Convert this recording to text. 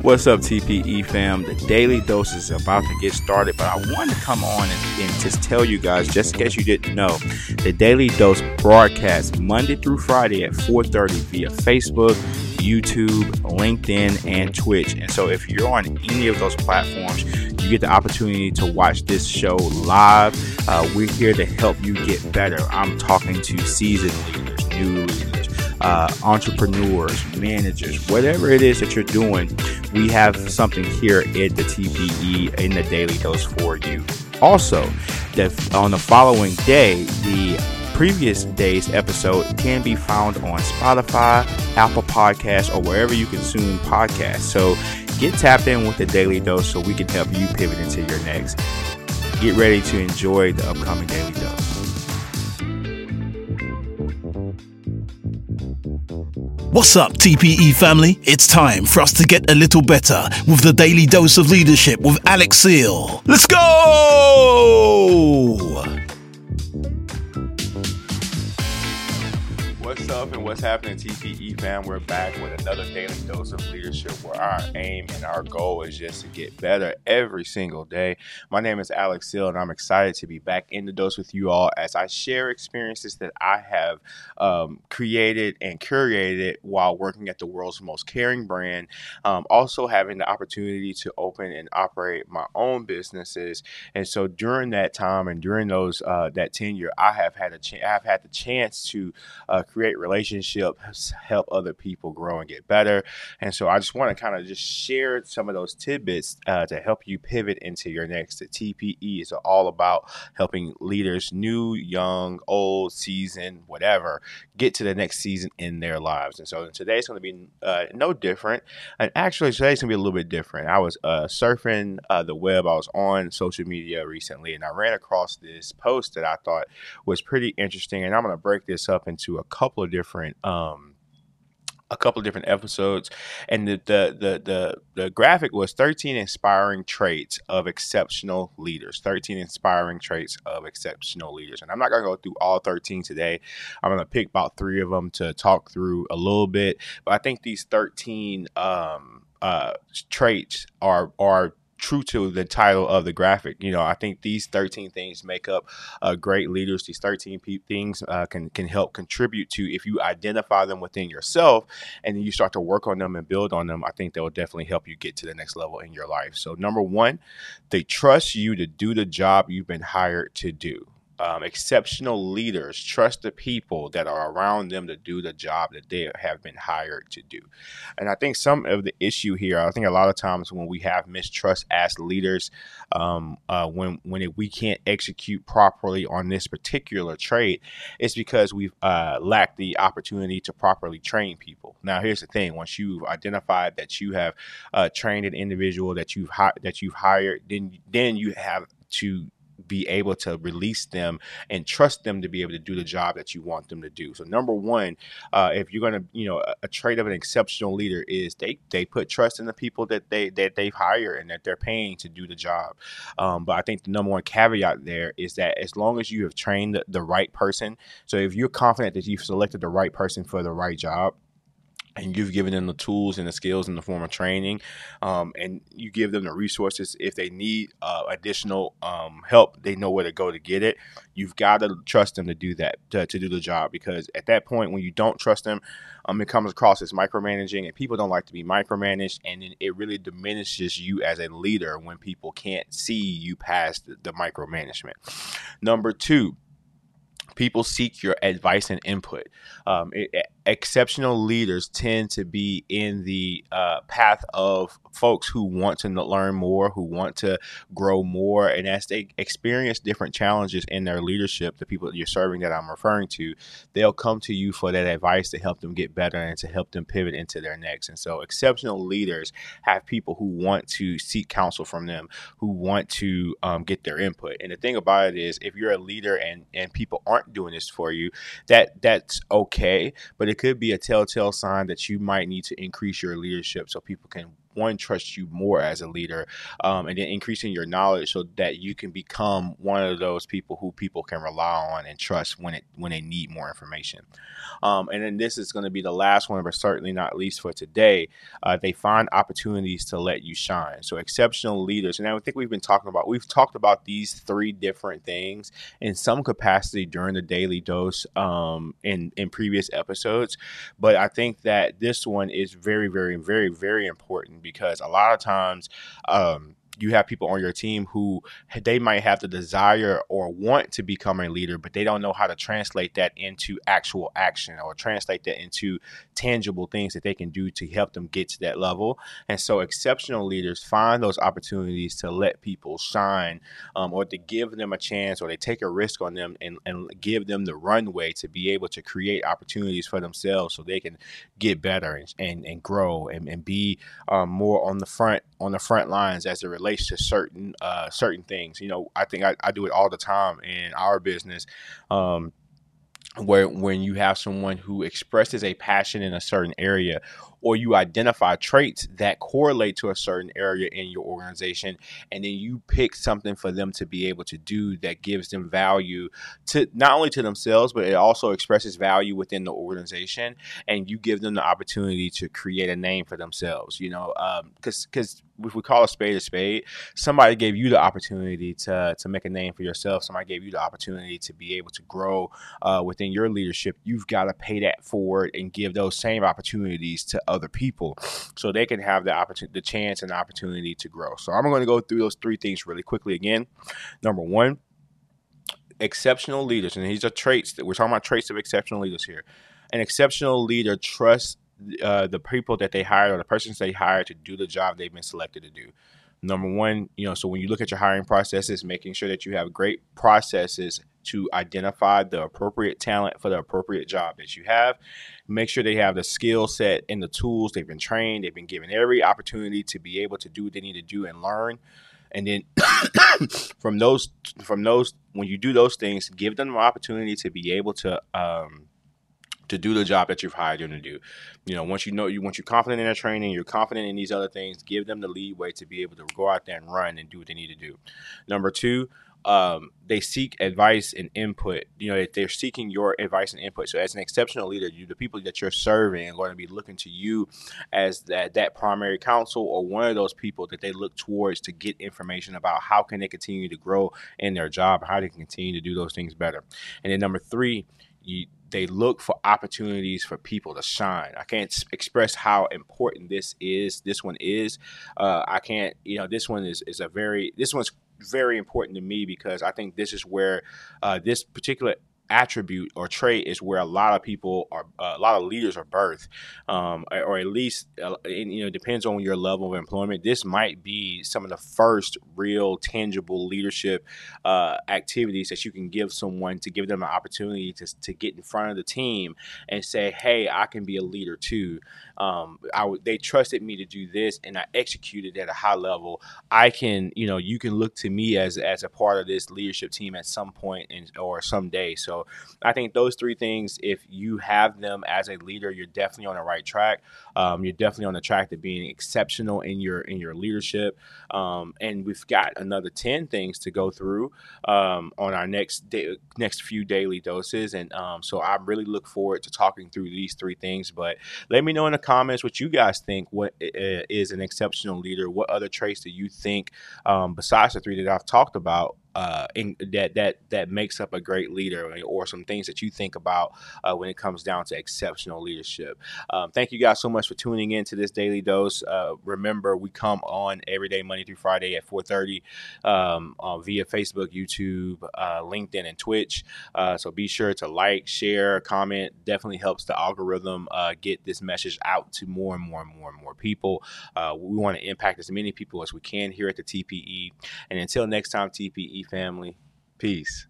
What's up, TPE fam? The daily dose is about to get started, but I wanted to come on and, and, just tell you guys, just in case you didn't know, the daily dose broadcasts Monday through Friday at 4:30 via Facebook, YouTube, LinkedIn, and Twitch. And so, if you're on any of those platforms, you get the opportunity to watch this show live. Uh, we're here to help you get better. I'm talking to seasoned leaders, new leaders uh, entrepreneurs, managers, whatever it is that you're doing, we have something here in the TPE in the Daily Dose for you. Also, that on the following day, the previous day's episode can be found on Spotify, Apple Podcasts, or wherever you consume podcasts. So get tapped in with the Daily Dose so we can help you pivot into your next. Get ready to enjoy the upcoming Daily Dose. What's up, TPE family? It's time for us to get a little better with the Daily Dose of Leadership with Alex Seal. Let's go! What's up and what's happening, TPE fam? We're back with another daily dose of leadership where our aim and our goal is just to get better every single day. My name is Alex Seal, and I'm excited to be back in the dose with you all as I share experiences that I have um, created and curated while working at the world's most caring brand. Um, also, having the opportunity to open and operate my own businesses. And so, during that time and during those uh, that tenure, I have had a I've had the chance to uh, create create relationships, help other people grow and get better. And so I just want to kind of just share some of those tidbits uh, to help you pivot into your next. The TPE is all about helping leaders, new, young, old, seasoned, whatever, get to the next season in their lives. And so today's going to be uh, no different. And actually, today's going to be a little bit different. I was uh, surfing uh, the web, I was on social media recently, and I ran across this post that I thought was pretty interesting. And I'm going to break this up into a couple couple of different um, a couple of different episodes, and the, the the the the, graphic was 13 inspiring traits of exceptional leaders. 13 inspiring traits of exceptional leaders, and I'm not gonna go through all 13 today. I'm gonna pick about three of them to talk through a little bit, but I think these 13 um, uh, traits are are true to the title of the graphic. You know, I think these 13 things make up uh, great leaders. These 13 pe- things uh, can can help contribute to if you identify them within yourself and then you start to work on them and build on them. I think they will definitely help you get to the next level in your life. So, number one, they trust you to do the job you've been hired to do um, exceptional leaders trust the people that are around them to do the job that they have been hired to do. And I think some of the issue here, I think a lot of times when we have mistrust as leaders, um, uh, when when it, we can't execute properly on this particular trait, it's because we've uh, lacked the opportunity to properly train people. Now, here's the thing: once you've identified that you have uh, trained an individual that you've hi- that you've hired, then then you have to be able to release them and trust them to be able to do the job that you want them to do. So number one, uh, if you're going to, you know, a, a, trait of an exceptional leader is they they put trust in the people that they that they've hired and that they're paying to do the job. Um, but I think the number one caveat there is that as long as you have trained the, the right person, so if you're confident that you've selected the right person for the right job and you've given them the tools and the skills in the form of training um, and you give them the resources if they need uh, additional um, help they know where to go to get it you've got to trust them to do that to, to, do the job because at that point when you don't trust them um, it comes across as micromanaging and people don't like to be micromanaged and it really diminishes you as a leader when people can't see you past the, micromanagement number two people seek your advice and input. Um, it, exceptional leaders tend to be in the uh, path of folks who want to learn more, who want to grow more, and as they experience different challenges in their leadership, the people that you're serving that I'm referring to, they'll come to you for that advice to help them get better and to help them pivot into their next. And so, exceptional leaders have people who want to seek counsel from them, who want to um, get their input. And the thing about it is, if you're a leader and and people aren't doing this for you, that that's okay, but it could be a telltale sign that you might need to increase your leadership so people can one trust you more as a leader, um, and then increasing your knowledge so that you can become one of those people who people can rely on and trust when it when they need more information. Um, and then this is going to be the last one, but certainly not least for today. Uh, they find opportunities to let you shine. So exceptional leaders, and I think we've been talking about we've talked about these three different things in some capacity during the daily dose um, in in previous episodes, but I think that this one is very, very, very, very important because a lot of times. Um, you have people on your team who they might have the desire or want to become a leader, but they don't know how to translate that into actual action or translate that into tangible things that they can do to help them get to that level. And so, exceptional leaders find those opportunities to let people shine um, or to give them a chance or they take a risk on them and, and give them the runway to be able to create opportunities for themselves so they can get better and, and, and grow and, and be um, more on the front on the front lines as it relates relates to certain uh, certain things. You know, I think I, I do it all the time in our business. Um, where when you have someone who expresses a passion in a certain area or you identify traits that correlate to a certain area in your organization and then you pick something for them to be able to do that gives them value to not only to themselves but it also expresses value within the organization and you give them the opportunity to create a name for themselves you know because um, because if we call a spade a spade, somebody gave you the opportunity to to make a name for yourself. Somebody gave you the opportunity to be able to grow uh, within your leadership. You've got to pay that forward and give those same opportunities to other people so they can have the opportunity, the chance and opportunity to grow. So I'm going to go through those three things really quickly again. Number one, exceptional leaders, and these are traits that we're talking about traits of exceptional leaders here. An exceptional leader trusts uh, the people that they hire or the persons they hire to do the job they've been selected to do. Number one, you know, so when you look at your hiring processes, making sure that you have great processes to identify the appropriate talent for the appropriate job that you have. Make sure they have the skill set and the tools. They've been trained. They've been given every opportunity to be able to do what they need to do and learn. And then from those, from those, when you do those things, give them an opportunity to be able to um, to do the job that you've hired them to do. You know, once you know you once you're confident in their training, you're confident in these other things, give them the leeway to be able to go out there and run and do what they need to do. Number two, um, they seek advice and input. You know, they're seeking your advice and input. So, as an exceptional leader, you the people that you're serving are going to be looking to you as that that primary counsel or one of those people that they look towards to get information about how can they continue to grow in their job, how they can continue to do those things better. And then number three, you they look for opportunities for people to shine. I can't express how important this is. This one is. Uh, I can't. You know, this one is is a very. This one's very important to me because I think this is where uh, this particular attribute or trait is where a lot of people are uh, a lot of leaders are birthed um, or at least uh, you know depends on your level of employment. This might be some of the first real tangible leadership uh, activities that you can give someone to give them an opportunity to, to get in front of the team and say hey i can be a leader too. Um, I, they trusted me to do this and i executed at a high level. I can you know you can look to me as as a part of this leadership team at some point in, or someday. So I think those three things, if you have them as a leader, you're definitely on the right track. Um, you're definitely on the track to being exceptional in your in your leadership. Um, and we've got another ten things to go through um, on our next next few daily doses. And um, so I really look forward to talking through these three things. But let me know in the comments what you guys think. What is an exceptional leader? What other traits do you think um, besides the three that I've talked about? Uh, in, that that that makes up a great leader, or some things that you think about uh, when it comes down to exceptional leadership. Um, thank you guys so much for tuning in to this daily dose. Uh, remember, we come on every day, Monday through Friday at 4:30 um, via Facebook, YouTube, uh, LinkedIn, and Twitch. Uh, so be sure to like, share, comment. Definitely helps the algorithm uh, get this message out to more and more and more and more people. we want to impact as many people as we can here at the TPE. And until next time, TPE family. Peace.